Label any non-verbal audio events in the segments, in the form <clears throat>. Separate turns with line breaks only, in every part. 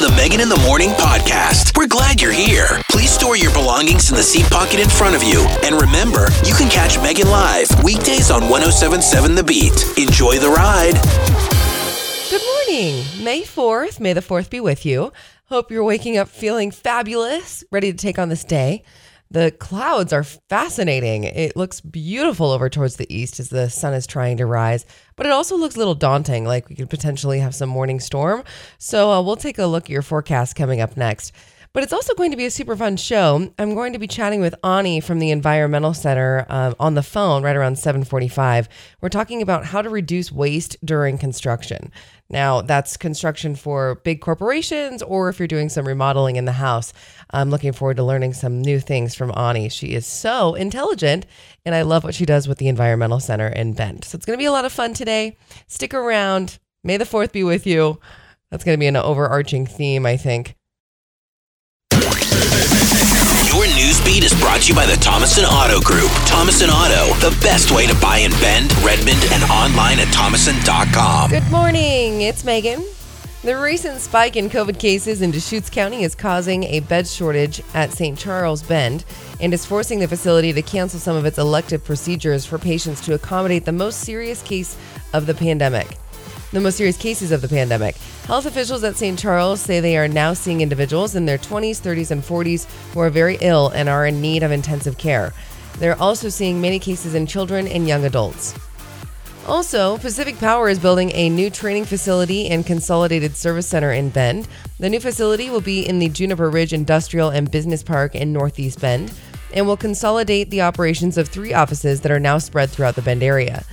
to the Megan in the Morning podcast. We're glad you're here. Please store your belongings in the seat pocket in front of you. And remember, you can catch Megan live weekdays on 1077 The Beat. Enjoy the ride.
Good morning. May 4th. May the 4th be with you. Hope you're waking up feeling fabulous, ready to take on this day. The clouds are fascinating. It looks beautiful over towards the east as the sun is trying to rise, but it also looks a little daunting, like we could potentially have some morning storm. So uh, we'll take a look at your forecast coming up next. But it's also going to be a super fun show. I'm going to be chatting with Ani from the Environmental Center uh, on the phone right around 7:45. We're talking about how to reduce waste during construction. Now, that's construction for big corporations or if you're doing some remodeling in the house. I'm looking forward to learning some new things from Ani. She is so intelligent, and I love what she does with the Environmental Center in Bend. So it's going to be a lot of fun today. Stick around. May the 4th be with you. That's going to be an overarching theme, I think.
Your news beat is brought to you by the Thomason Auto Group. Thomason Auto, the best way to buy in Bend, Redmond, and online at thomason.com.
Good morning. It's Megan. The recent spike in COVID cases in Deschutes County is causing a bed shortage at St. Charles Bend and is forcing the facility to cancel some of its elective procedures for patients to accommodate the most serious case of the pandemic. The most serious cases of the pandemic. Health officials at St. Charles say they are now seeing individuals in their 20s, 30s, and 40s who are very ill and are in need of intensive care. They're also seeing many cases in children and young adults. Also, Pacific Power is building a new training facility and consolidated service center in Bend. The new facility will be in the Juniper Ridge Industrial and Business Park in Northeast Bend and will consolidate the operations of three offices that are now spread throughout the Bend area.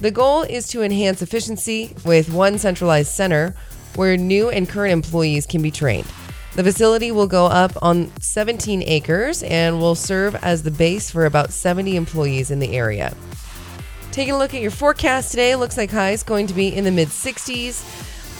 The goal is to enhance efficiency with one centralized center where new and current employees can be trained. The facility will go up on 17 acres and will serve as the base for about 70 employees in the area. Taking a look at your forecast today, looks like highs going to be in the mid 60s.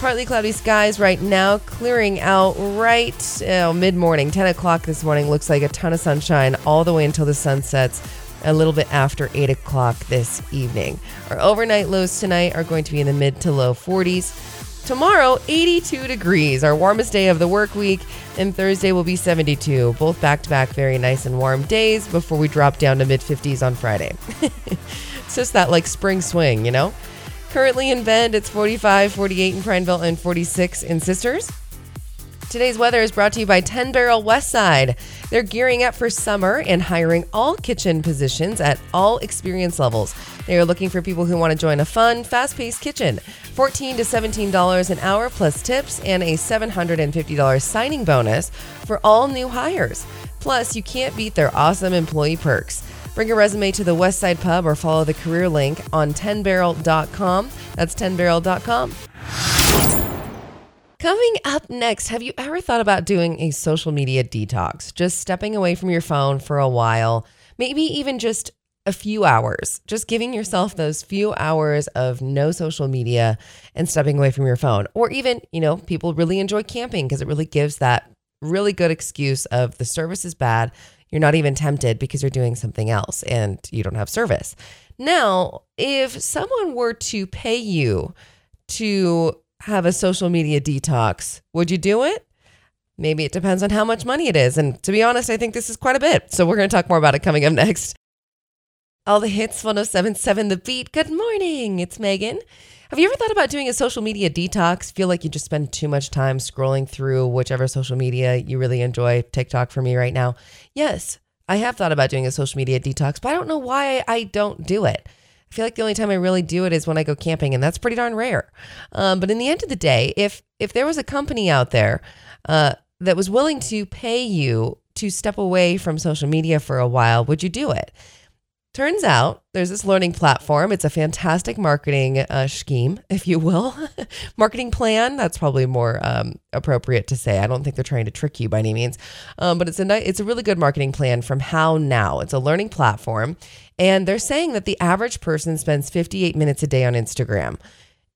Partly cloudy skies right now, clearing out right uh, mid morning, 10 o'clock this morning. Looks like a ton of sunshine all the way until the sun sets a little bit after 8 o'clock this evening. Our overnight lows tonight are going to be in the mid to low 40s. Tomorrow, 82 degrees, our warmest day of the work week, and Thursday will be 72. Both back to back, very nice and warm days before we drop down to mid 50s on Friday. it's <laughs> just that like spring swing, you know? Currently in Bend, it's 45, 48 in Prineville, and 46 in Sisters. Today's weather is brought to you by 10 Barrel Westside. They're gearing up for summer and hiring all kitchen positions at all experience levels. They are looking for people who want to join a fun, fast paced kitchen. 14 to $17 an hour plus tips and a $750 signing bonus for all new hires. Plus, you can't beat their awesome employee perks. Bring a resume to the Westside Pub or follow the career link on 10barrel.com. That's 10barrel.com. Coming up next, have you ever thought about doing a social media detox? Just stepping away from your phone for a while, maybe even just a few hours, just giving yourself those few hours of no social media and stepping away from your phone. Or even, you know, people really enjoy camping because it really gives that really good excuse of the service is bad. You're not even tempted because you're doing something else and you don't have service. Now, if someone were to pay you to have a social media detox, would you do it? Maybe it depends on how much money it is. And to be honest, I think this is quite a bit. So we're going to talk more about it coming up next. All the hits 1077 The Beat. Good morning. It's Megan. Have you ever thought about doing a social media detox? Feel like you just spend too much time scrolling through whichever social media you really enjoy? TikTok for me right now. Yes, I have thought about doing a social media detox, but I don't know why I don't do it. I feel like the only time I really do it is when I go camping, and that's pretty darn rare. Um, but in the end of the day, if if there was a company out there uh, that was willing to pay you to step away from social media for a while, would you do it? Turns out there's this learning platform. It's a fantastic marketing uh, scheme, <laughs> if you will. <laughs> marketing plan, that's probably more um, appropriate to say. I don't think they're trying to trick you by any means. Um, but it's a, ni- it's a really good marketing plan from How Now. It's a learning platform. And they're saying that the average person spends 58 minutes a day on Instagram.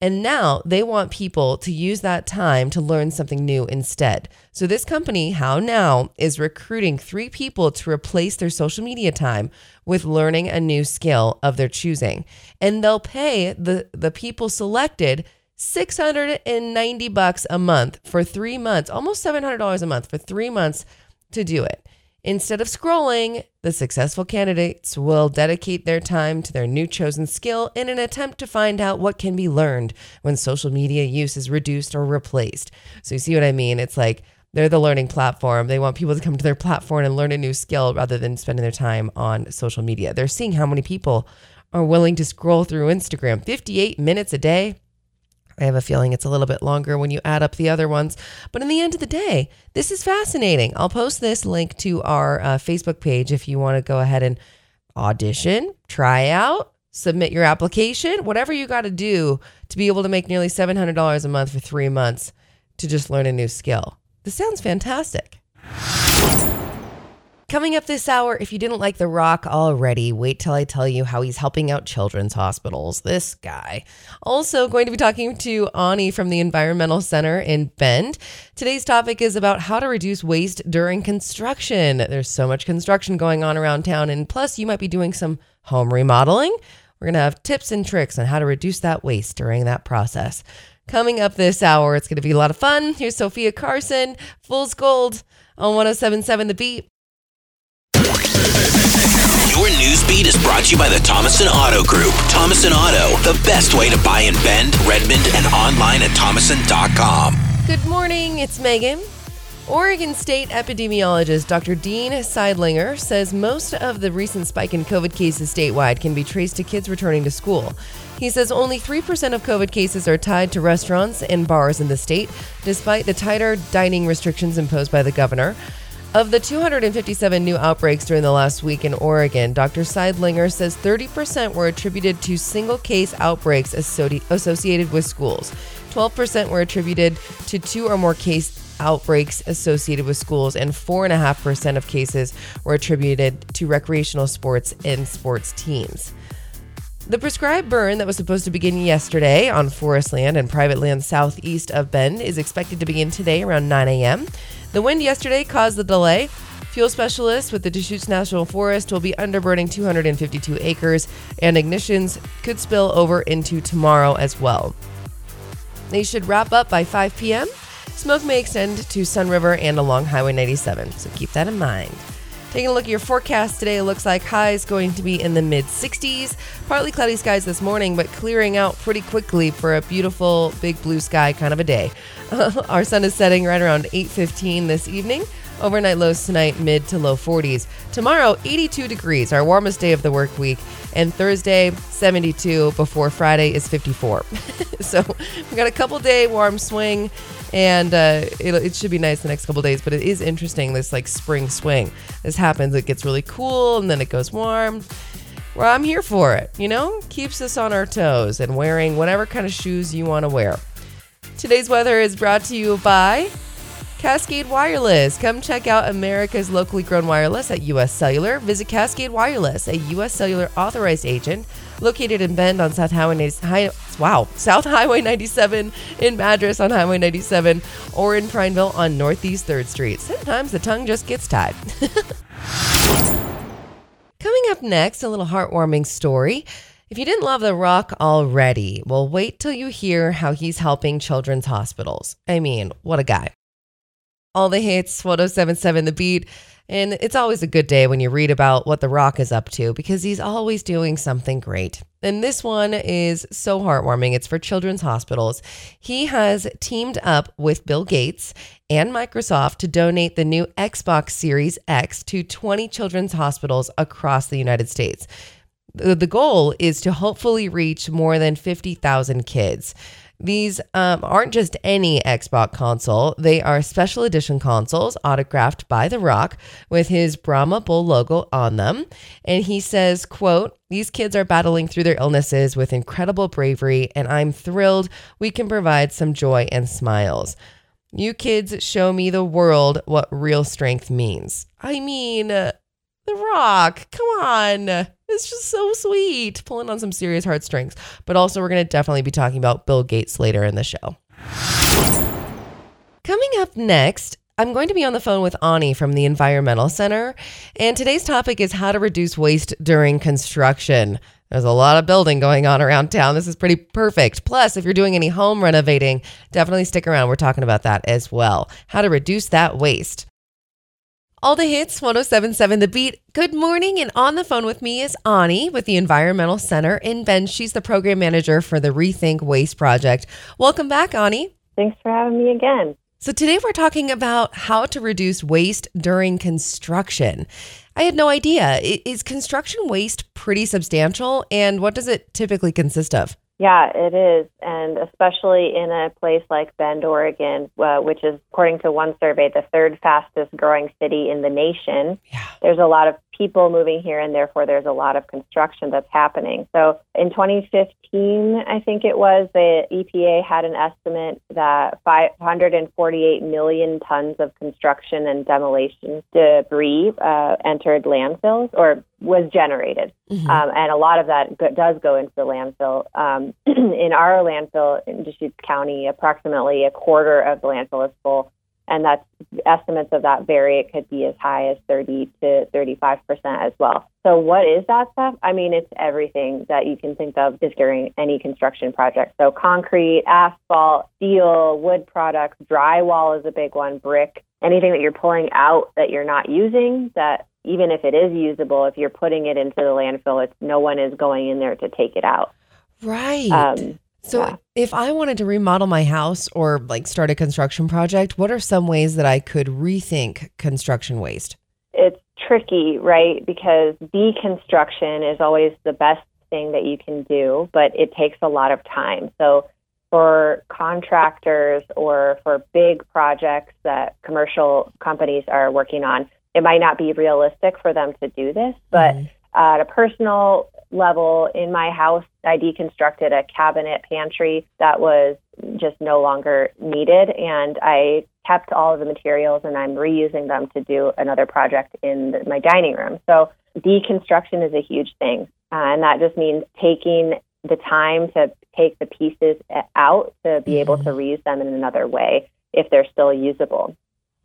And now they want people to use that time to learn something new instead. So, this company, How Now, is recruiting three people to replace their social media time with learning a new skill of their choosing. And they'll pay the, the people selected 690 bucks a month for 3 months, almost $700 a month for 3 months to do it. Instead of scrolling, the successful candidates will dedicate their time to their new chosen skill in an attempt to find out what can be learned when social media use is reduced or replaced. So, you see what I mean? It's like they're the learning platform. They want people to come to their platform and learn a new skill rather than spending their time on social media. They're seeing how many people are willing to scroll through Instagram 58 minutes a day. I have a feeling it's a little bit longer when you add up the other ones. But in the end of the day, this is fascinating. I'll post this link to our uh, Facebook page if you want to go ahead and audition, try out, submit your application, whatever you got to do to be able to make nearly $700 a month for three months to just learn a new skill. This sounds fantastic. Coming up this hour, if you didn't like The Rock already, wait till I tell you how he's helping out children's hospitals. This guy. Also, going to be talking to Ani from the Environmental Center in Bend. Today's topic is about how to reduce waste during construction. There's so much construction going on around town, and plus, you might be doing some home remodeling. We're going to have tips and tricks on how to reduce that waste during that process. Coming up this hour, it's going to be a lot of fun. Here's Sofia Carson, Fool's Gold on 1077 The Beat.
Your news beat is brought to you by the Thomason Auto Group. Thomason Auto, the best way to buy in Bend, Redmond, and online at thomason.com.
Good morning, it's Megan. Oregon State epidemiologist Dr. Dean Sidelinger says most of the recent spike in COVID cases statewide can be traced to kids returning to school. He says only 3% of COVID cases are tied to restaurants and bars in the state, despite the tighter dining restrictions imposed by the governor. Of the 257 new outbreaks during the last week in Oregon, Dr. Sidelinger says 30% were attributed to single case outbreaks associated with schools. 12% were attributed to two or more case outbreaks associated with schools, and 4.5% of cases were attributed to recreational sports and sports teams. The prescribed burn that was supposed to begin yesterday on forest land and private land southeast of Bend is expected to begin today around 9 a.m. The wind yesterday caused the delay. Fuel specialists with the Deschutes National Forest will be underburning 252 acres, and ignitions could spill over into tomorrow as well. They should wrap up by 5 p.m. Smoke may extend to Sunriver and along Highway 97, so keep that in mind. Taking a look at your forecast today, it looks like highs going to be in the mid 60s. Partly cloudy skies this morning, but clearing out pretty quickly for a beautiful big blue sky kind of a day. <laughs> Our sun is setting right around 8:15 this evening. Overnight lows tonight, mid to low 40s. Tomorrow, 82 degrees, our warmest day of the work week. And Thursday, 72 before Friday is 54. <laughs> so we got a couple day warm swing and uh, it, it, should be nice the next couple days. But it is interesting this like spring swing. This happens. It gets really cool and then it goes warm. Well, I'm here for it. You know, keeps us on our toes and wearing whatever kind of shoes you want to wear. Today's weather is brought to you by Cascade Wireless. Come check out America's locally grown wireless at US Cellular. Visit Cascade Wireless, a US Cellular authorized agent located in Bend on South Highway 97. Wow, South Highway 97 in Madras on Highway 97 or in Prineville on Northeast 3rd Street. Sometimes the tongue just gets tied. <laughs> Coming up next, a little heartwarming story. If you didn't love The Rock already, well, wait till you hear how he's helping children's hospitals. I mean, what a guy. All the hits, 1077 The Beat. And it's always a good day when you read about what The Rock is up to because he's always doing something great. And this one is so heartwarming. It's for children's hospitals. He has teamed up with Bill Gates and Microsoft to donate the new Xbox Series X to 20 children's hospitals across the United States the goal is to hopefully reach more than 50,000 kids. These um, aren't just any Xbox console. They are special edition consoles autographed by The Rock with his Brahma Bull logo on them. And he says, quote, these kids are battling through their illnesses with incredible bravery, and I'm thrilled we can provide some joy and smiles. You kids show me the world what real strength means. I mean, The Rock, come on. It's just so sweet, pulling on some serious heartstrings. But also, we're going to definitely be talking about Bill Gates later in the show. Coming up next, I'm going to be on the phone with Ani from the Environmental Center. And today's topic is how to reduce waste during construction. There's a lot of building going on around town. This is pretty perfect. Plus, if you're doing any home renovating, definitely stick around. We're talking about that as well. How to reduce that waste. All the hits, 1077 The Beat. Good morning. And on the phone with me is Ani with the Environmental Center in Bend. She's the program manager for the Rethink Waste Project. Welcome back, Ani.
Thanks for having me again.
So, today we're talking about how to reduce waste during construction. I had no idea. Is construction waste pretty substantial? And what does it typically consist of?
Yeah, it is. And especially in a place like Bend, Oregon, uh, which is, according to one survey, the third fastest growing city in the nation. Yeah. There's a lot of people moving here, and therefore there's a lot of construction that's happening. So in 2015, I think it was, the EPA had an estimate that 548 million tons of construction and demolition debris uh, entered landfills or was generated. Mm-hmm. Um, and a lot of that go- does go into the landfill. Um, <clears throat> in our landfill in Deschutes County, approximately a quarter of the landfill is full and that's estimates of that vary. It could be as high as 30 to 35 percent as well. So, what is that stuff? I mean, it's everything that you can think of during any construction project. So, concrete, asphalt, steel, wood products, drywall is a big one, brick, anything that you're pulling out that you're not using that even if it is usable, if you're putting it into the landfill, it's no one is going in there to take it out.
Right. Um, so yeah. if I wanted to remodel my house or like start a construction project, what are some ways that I could rethink construction waste?
It's tricky, right? Because deconstruction is always the best thing that you can do, but it takes a lot of time. So for contractors or for big projects that commercial companies are working on, it might not be realistic for them to do this, but mm-hmm. at a personal level in my house, I deconstructed a cabinet pantry that was just no longer needed. And I kept all of the materials and I'm reusing them to do another project in the, my dining room. So deconstruction is a huge thing. Uh, and that just means taking the time to take the pieces out to be able to mm-hmm. reuse them in another way if they're still usable.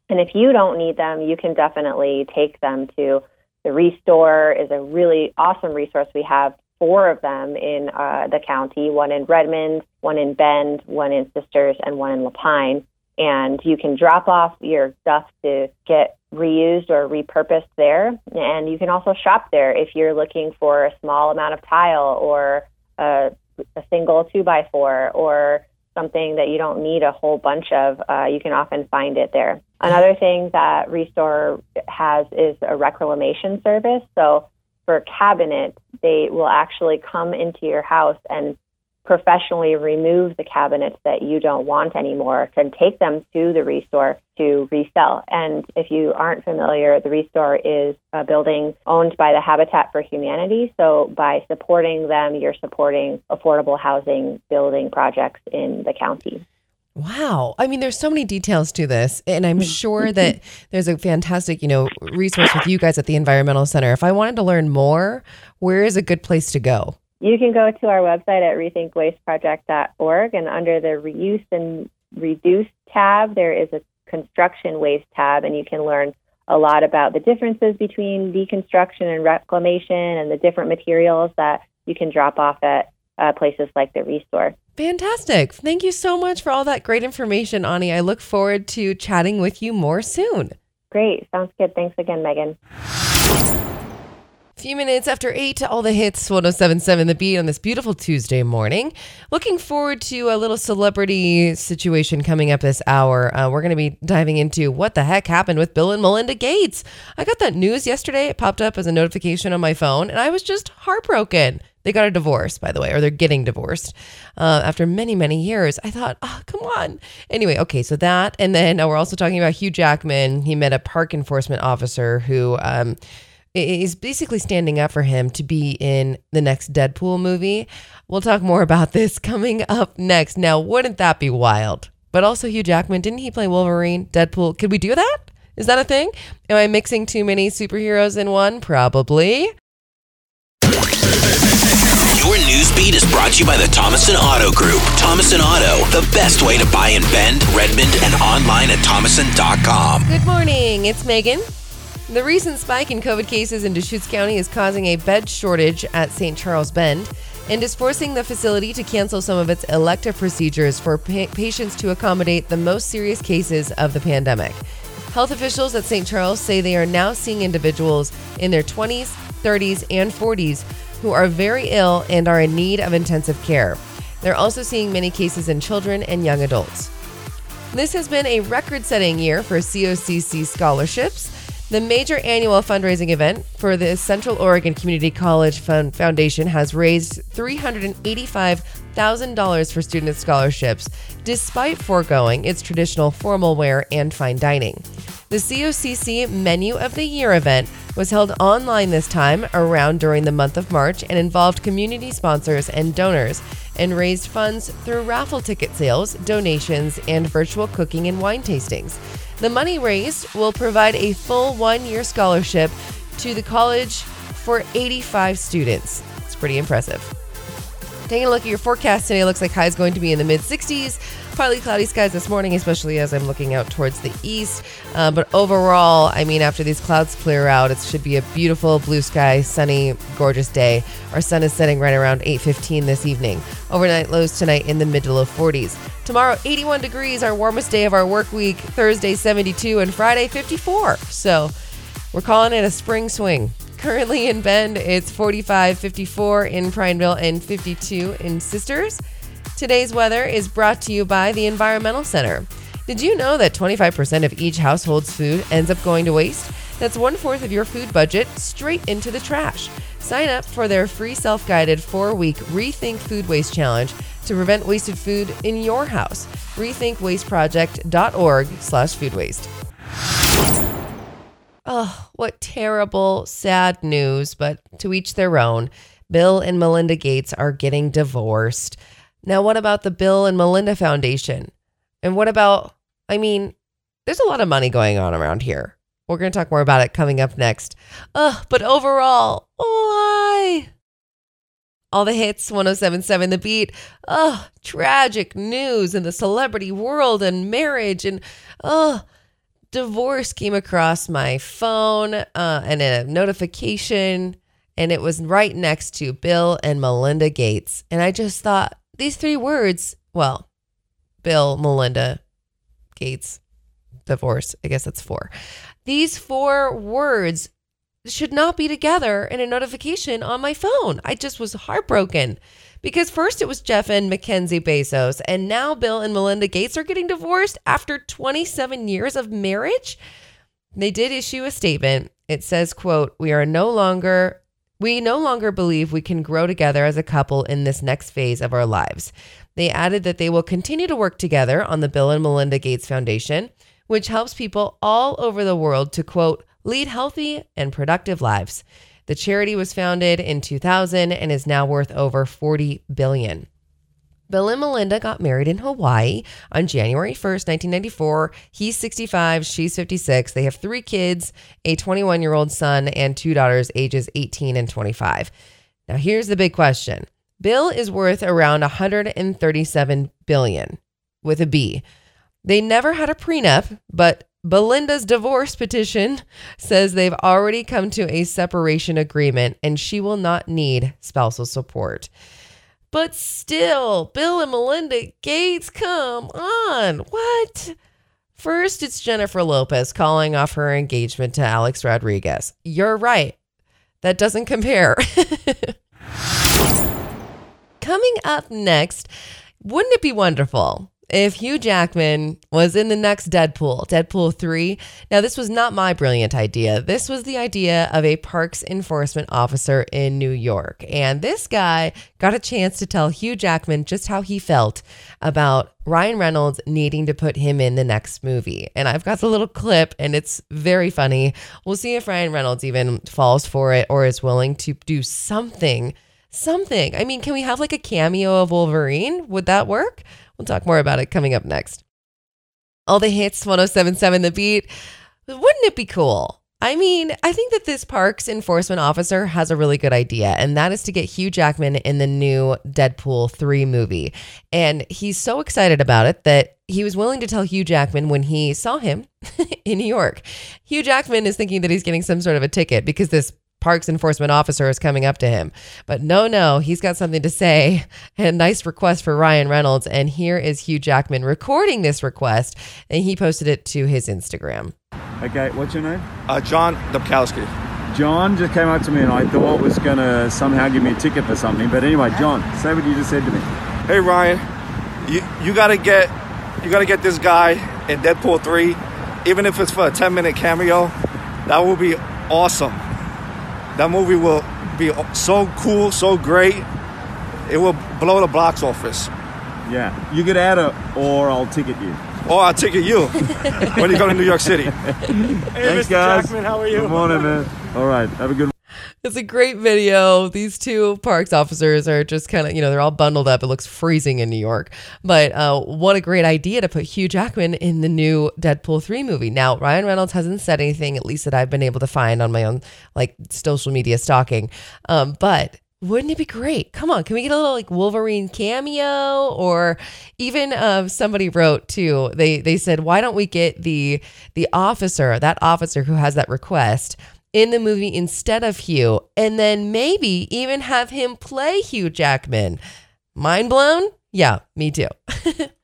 And if you don't need them, you can definitely take them to the Restore is a really awesome resource. We have four of them in uh, the county one in Redmond, one in Bend, one in Sisters, and one in La Pine. And you can drop off your stuff to get reused or repurposed there. And you can also shop there if you're looking for a small amount of tile or a, a single two by four or something that you don't need a whole bunch of, uh, you can often find it there. Another thing that Restore has is a reclamation service. So for cabinets, they will actually come into your house and professionally remove the cabinets that you don't want anymore and take them to the Restore to resell. And if you aren't familiar, the Restore is a building owned by the Habitat for Humanity. So by supporting them, you're supporting affordable housing building projects in the county.
Wow. I mean, there's so many details to this. And I'm mm-hmm. sure that there's a fantastic, you know, resource with you guys at the Environmental Center. If I wanted to learn more, where is a good place to go?
You can go to our website at rethinkwasteproject.org and under the reuse and reduce tab, there is a construction waste tab, and you can learn a lot about the differences between deconstruction and reclamation and the different materials that you can drop off at uh, places like the Restore.
Fantastic. Thank you so much for all that great information, Ani. I look forward to chatting with you more soon.
Great. Sounds good. Thanks again, Megan.
Few minutes after eight, all the hits 1077 The Beat on this beautiful Tuesday morning. Looking forward to a little celebrity situation coming up this hour. Uh, we're going to be diving into what the heck happened with Bill and Melinda Gates. I got that news yesterday. It popped up as a notification on my phone, and I was just heartbroken. They got a divorce, by the way, or they're getting divorced uh, after many, many years. I thought, oh, come on. Anyway, okay, so that. And then uh, we're also talking about Hugh Jackman. He met a park enforcement officer who, um, is basically standing up for him to be in the next Deadpool movie. We'll talk more about this <laughs> coming up next. Now, wouldn't that be wild? But also, Hugh Jackman, didn't he play Wolverine, Deadpool? Could we do that? Is that a thing? Am I mixing too many superheroes in one? Probably.
Your news beat is brought to you by the Thomason Auto Group. Thomason Auto, the best way to buy in Bend, Redmond, and online at thomason.com.
Good morning. It's Megan. The recent spike in COVID cases in Deschutes County is causing a bed shortage at St. Charles Bend and is forcing the facility to cancel some of its elective procedures for pa- patients to accommodate the most serious cases of the pandemic. Health officials at St. Charles say they are now seeing individuals in their 20s, 30s, and 40s who are very ill and are in need of intensive care. They're also seeing many cases in children and young adults. This has been a record setting year for COCC scholarships. The major annual fundraising event for the Central Oregon Community College Fund Foundation has raised $385,000 for student scholarships, despite foregoing its traditional formal wear and fine dining. The COCC Menu of the Year event was held online this time around during the month of March and involved community sponsors and donors and raised funds through raffle ticket sales, donations, and virtual cooking and wine tastings. The money raised will provide a full one year scholarship to the college for 85 students. It's pretty impressive. Taking a look at your forecast today, looks like highs going to be in the mid 60s. Partly cloudy skies this morning, especially as I'm looking out towards the east. Uh, but overall, I mean, after these clouds clear out, it should be a beautiful blue sky, sunny, gorgeous day. Our sun is setting right around 8:15 this evening. Overnight lows tonight in the mid to low 40s. Tomorrow, 81 degrees, our warmest day of our work week. Thursday, 72, and Friday, 54. So we're calling it a spring swing. Currently in Bend, it's 45, 54 in Prineville, and 52 in Sisters. Today's weather is brought to you by the Environmental Center. Did you know that 25% of each household's food ends up going to waste? That's one fourth of your food budget straight into the trash. Sign up for their free self guided four week Rethink Food Waste Challenge to prevent wasted food in your house. RethinkWasteProject.org slash food waste. Oh, what terrible, sad news, but to each their own. Bill and Melinda Gates are getting divorced. Now, what about the Bill and Melinda Foundation? And what about, I mean, there's a lot of money going on around here. We're going to talk more about it coming up next. Ugh, but overall, why? All the hits, 1077 The Beat. Ugh, tragic news in the celebrity world and marriage and, ugh, divorce came across my phone uh, and a notification, and it was right next to Bill and Melinda Gates. And I just thought these three words well, Bill, Melinda, Gates, divorce. I guess that's four. These four words should not be together in a notification on my phone. I just was heartbroken because first it was Jeff and Mackenzie Bezos, and now Bill and Melinda Gates are getting divorced after 27 years of marriage. They did issue a statement. It says, quote, we are no longer we no longer believe we can grow together as a couple in this next phase of our lives. They added that they will continue to work together on the Bill and Melinda Gates Foundation, which helps people all over the world to quote, lead healthy and productive lives. The charity was founded in 2000 and is now worth over 40 billion. Bill and Melinda got married in Hawaii on January 1st, 1994. He's 65, she's 56. They have three kids, a 21 year old son, and two daughters, ages 18 and 25. Now, here's the big question Bill is worth around 137 billion with a B. They never had a prenup, but Belinda's divorce petition <laughs> says they've already come to a separation agreement and she will not need spousal support. But still, Bill and Melinda Gates, come on. What? First, it's Jennifer Lopez calling off her engagement to Alex Rodriguez. You're right. That doesn't compare. <laughs> Coming up next, wouldn't it be wonderful if Hugh Jackman was in the next Deadpool, Deadpool 3. Now, this was not my brilliant idea. This was the idea of a parks enforcement officer in New York. And this guy got a chance to tell Hugh Jackman just how he felt about Ryan Reynolds needing to put him in the next movie. And I've got the little clip, and it's very funny. We'll see if Ryan Reynolds even falls for it or is willing to do something. Something. I mean, can we have like a cameo of Wolverine? Would that work? We'll talk more about it coming up next. All the hits, 1077 The Beat. Wouldn't it be cool I mean, I think that this parks enforcement officer has a really good idea, and that is to get Hugh Jackman in the new Deadpool 3 movie. And he's so excited about it that he was willing to tell Hugh Jackman when he saw him <laughs> in New York. Hugh Jackman is thinking that he's getting some sort of a ticket because this parks enforcement officer is coming up to him. But no, no, he's got something to say. A nice request for Ryan Reynolds. And here is Hugh Jackman recording this request, and he posted it to his Instagram.
Okay, what's your name?
Uh, John Dubkowski.
John just came up to me and I thought was going to somehow give me a ticket for something. But anyway, John, say what you just said to me.
Hey Ryan, you you gotta get you gotta get this guy in Deadpool three, even if it's for a ten minute cameo. That will be awesome. That movie will be so cool, so great. It will blow the box office.
Yeah, you get out of, or I'll ticket you.
Or I'll ticket you when you go to New York City. <laughs>
Thanks, guys.
Jackman, how are you?
Good morning, man. All right, have a good.
It's a great video. These two parks officers are just kind of, you know, they're all bundled up. It looks freezing in New York. But uh, what a great idea to put Hugh Jackman in the new Deadpool 3 movie. Now, Ryan Reynolds hasn't said anything, at least that I've been able to find on my own, like, social media stalking. Um, but wouldn't it be great? Come on, can we get a little like Wolverine cameo or even uh, somebody wrote too. They they said, "Why don't we get the the officer, that officer who has that request in the movie instead of Hugh and then maybe even have him play Hugh Jackman?" Mind blown? Yeah, me too. <laughs>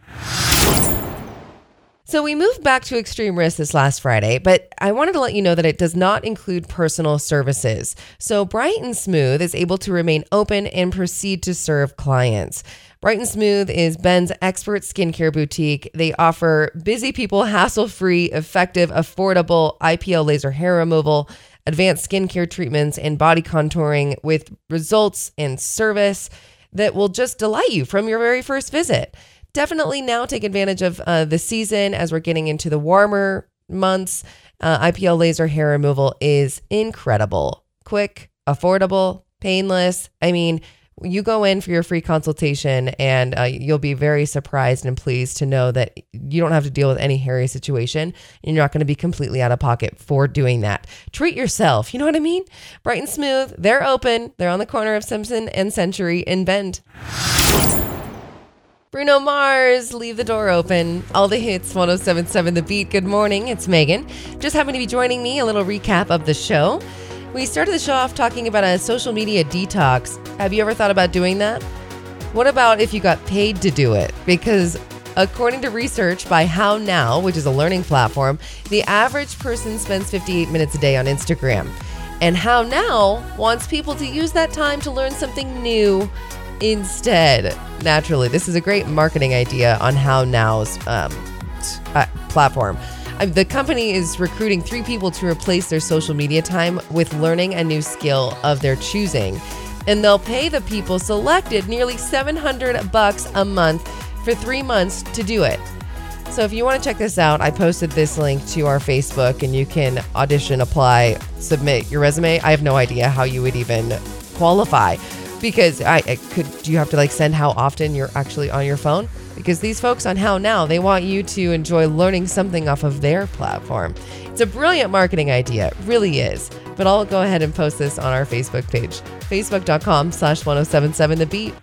So we moved back to Extreme Risk this last Friday, but I wanted to let you know that it does not include personal services. So Bright and Smooth is able to remain open and proceed to serve clients. Bright and Smooth is Bend's expert skincare boutique. They offer busy people hassle-free, effective, affordable IPL laser hair removal, advanced skincare treatments, and body contouring with results and service that will just delight you from your very first visit definitely now take advantage of uh, the season as we're getting into the warmer months. Uh, IPL laser hair removal is incredible, quick, affordable, painless. I mean, you go in for your free consultation and uh, you'll be very surprised and pleased to know that you don't have to deal with any hairy situation and you're not going to be completely out of pocket for doing that. Treat yourself. You know what I mean? Bright and smooth. They're open. They're on the corner of Simpson and Century in Bend. Bruno Mars, leave the door open. All the hits, 1077 The Beat. Good morning, it's Megan. Just happened to be joining me. A little recap of the show. We started the show off talking about a social media detox. Have you ever thought about doing that? What about if you got paid to do it? Because according to research by How Now, which is a learning platform, the average person spends 58 minutes a day on Instagram. And How Now wants people to use that time to learn something new instead. Naturally, this is a great marketing idea on How Now's um, uh, platform. Uh, the company is recruiting three people to replace their social media time with learning a new skill of their choosing. And they'll pay the people selected nearly 700 bucks a month for 3 months to do it. So if you want to check this out, I posted this link to our Facebook and you can audition, apply, submit your resume. I have no idea how you would even qualify because I, I, could do you have to like send how often you're actually on your phone because these folks on how now they want you to enjoy learning something off of their platform it's a brilliant marketing idea it really is but i'll go ahead and post this on our facebook page facebook.com slash 1077 the beat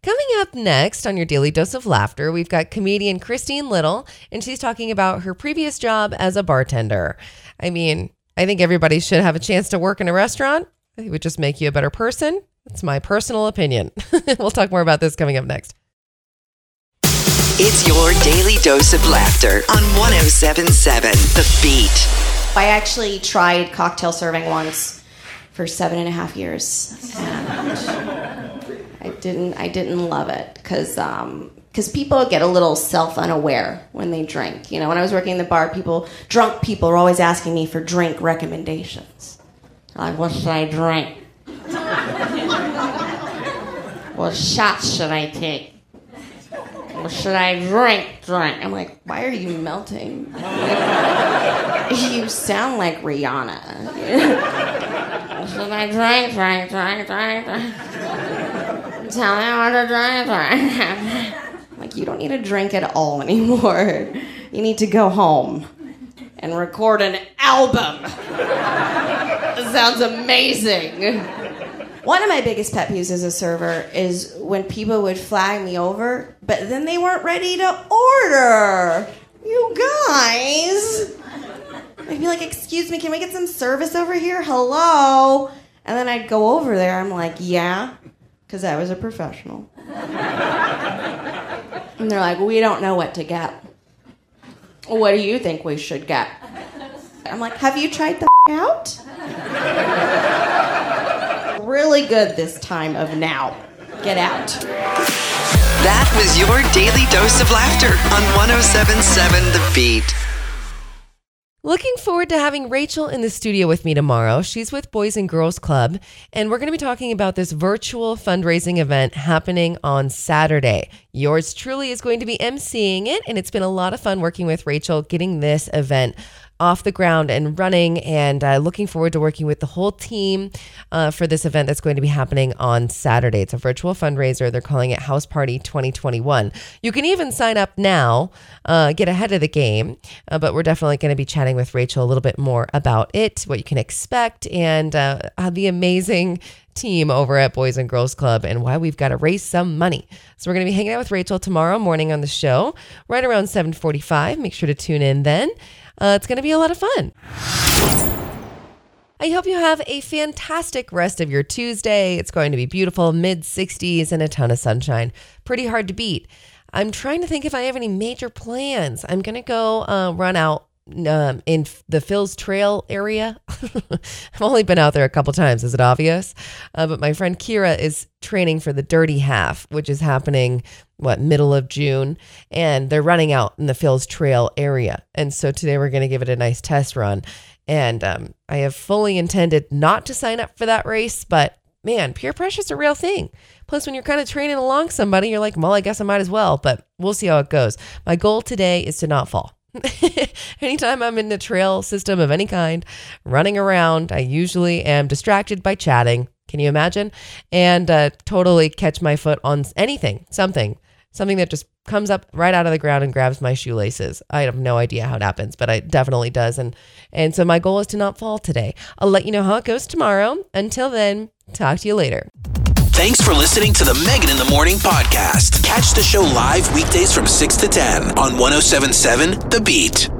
Coming up next on your daily dose of laughter, we've got comedian Christine Little, and she's talking about her previous job as a bartender. I mean, I think everybody should have a chance to work in a restaurant. It would just make you a better person. That's my personal opinion. <laughs> we'll talk more about this coming up next.
It's your daily dose of laughter on 1077 The Beat.
I actually tried cocktail serving once for seven and a half years. And I didn't I didn't love it because um, because people get a little self unaware when they drink. You know, when I was working in the bar, people drunk people were always asking me for drink recommendations. Like, what should I drink? What shots should I take? What should I drink? Drink. I'm like, why are you melting? <laughs> you sound like Rihanna. <laughs> should I drink? Drink, drink, drink, drink. Tell me what to drink, drink. like, you don't need to drink at all anymore. You need to go home and record an album. Sounds amazing. One of my biggest pet peeves as a server is when people would flag me over, but then they weren't ready to order. You guys. I'd be like, excuse me, can we get some service over here? Hello? And then I'd go over there. I'm like, yeah, because I was a professional. and they're like, we don't know what to get. What do you think we should get? I'm like, have you tried the out? Really good this time of now. Get out.
That was your daily dose of laughter on 1077 The Beat.
Looking forward to having Rachel in the studio with me tomorrow. She's with Boys and Girls Club, and we're going to be talking about this virtual fundraising event happening on Saturday. Yours truly is going to be emceeing it, and it's been a lot of fun working with Rachel getting this event off the ground and running and uh, looking forward to working with the whole team uh, for this event that's going to be happening on Saturday. It's a virtual fundraiser. They're calling it House Party 2021. You can even sign up now, uh, get ahead of the game, uh, but we're definitely going to be chatting with Rachel a little bit more about it, what you can expect, and uh, the amazing team over at Boys and Girls Club and why we've got to raise some money. So we're going to be hanging out with Rachel tomorrow morning on the show, right around 7:45. Make sure to tune in then. Uh, it's going to be a lot of fun. I hope you have a fantastic rest of your Tuesday. It's going to be beautiful, mid 60s, and a ton of sunshine. Pretty hard to beat. I'm trying to think if I have any major plans. I'm going to go uh, run out um, in the Phil's Trail area. <laughs> I've only been out there a couple times. Is it obvious? Uh, but my friend Kira is training for the Dirty Half, which is happening what middle of June, and they're running out in the Phil's Trail area. And so today we're going to give it a nice test run. And um, I have fully intended not to sign up for that race, but man, peer pressure is a real thing. Plus, when you're kind of training along somebody, you're like, well, I guess I might as well. But we'll see how it goes. My goal today is to not fall. <laughs> Anytime I'm in the trail system of any kind, running around, I usually am distracted by chatting. Can you imagine? And uh, totally catch my foot on anything, something, something that just comes up right out of the ground and grabs my shoelaces. I have no idea how it happens, but it definitely does. And and so my goal is to not fall today. I'll let you know how it goes tomorrow. Until then, talk to you later.
Thanks for listening to the Megan in the Morning podcast. Catch the show live weekdays from 6 to 10 on 1077 The Beat.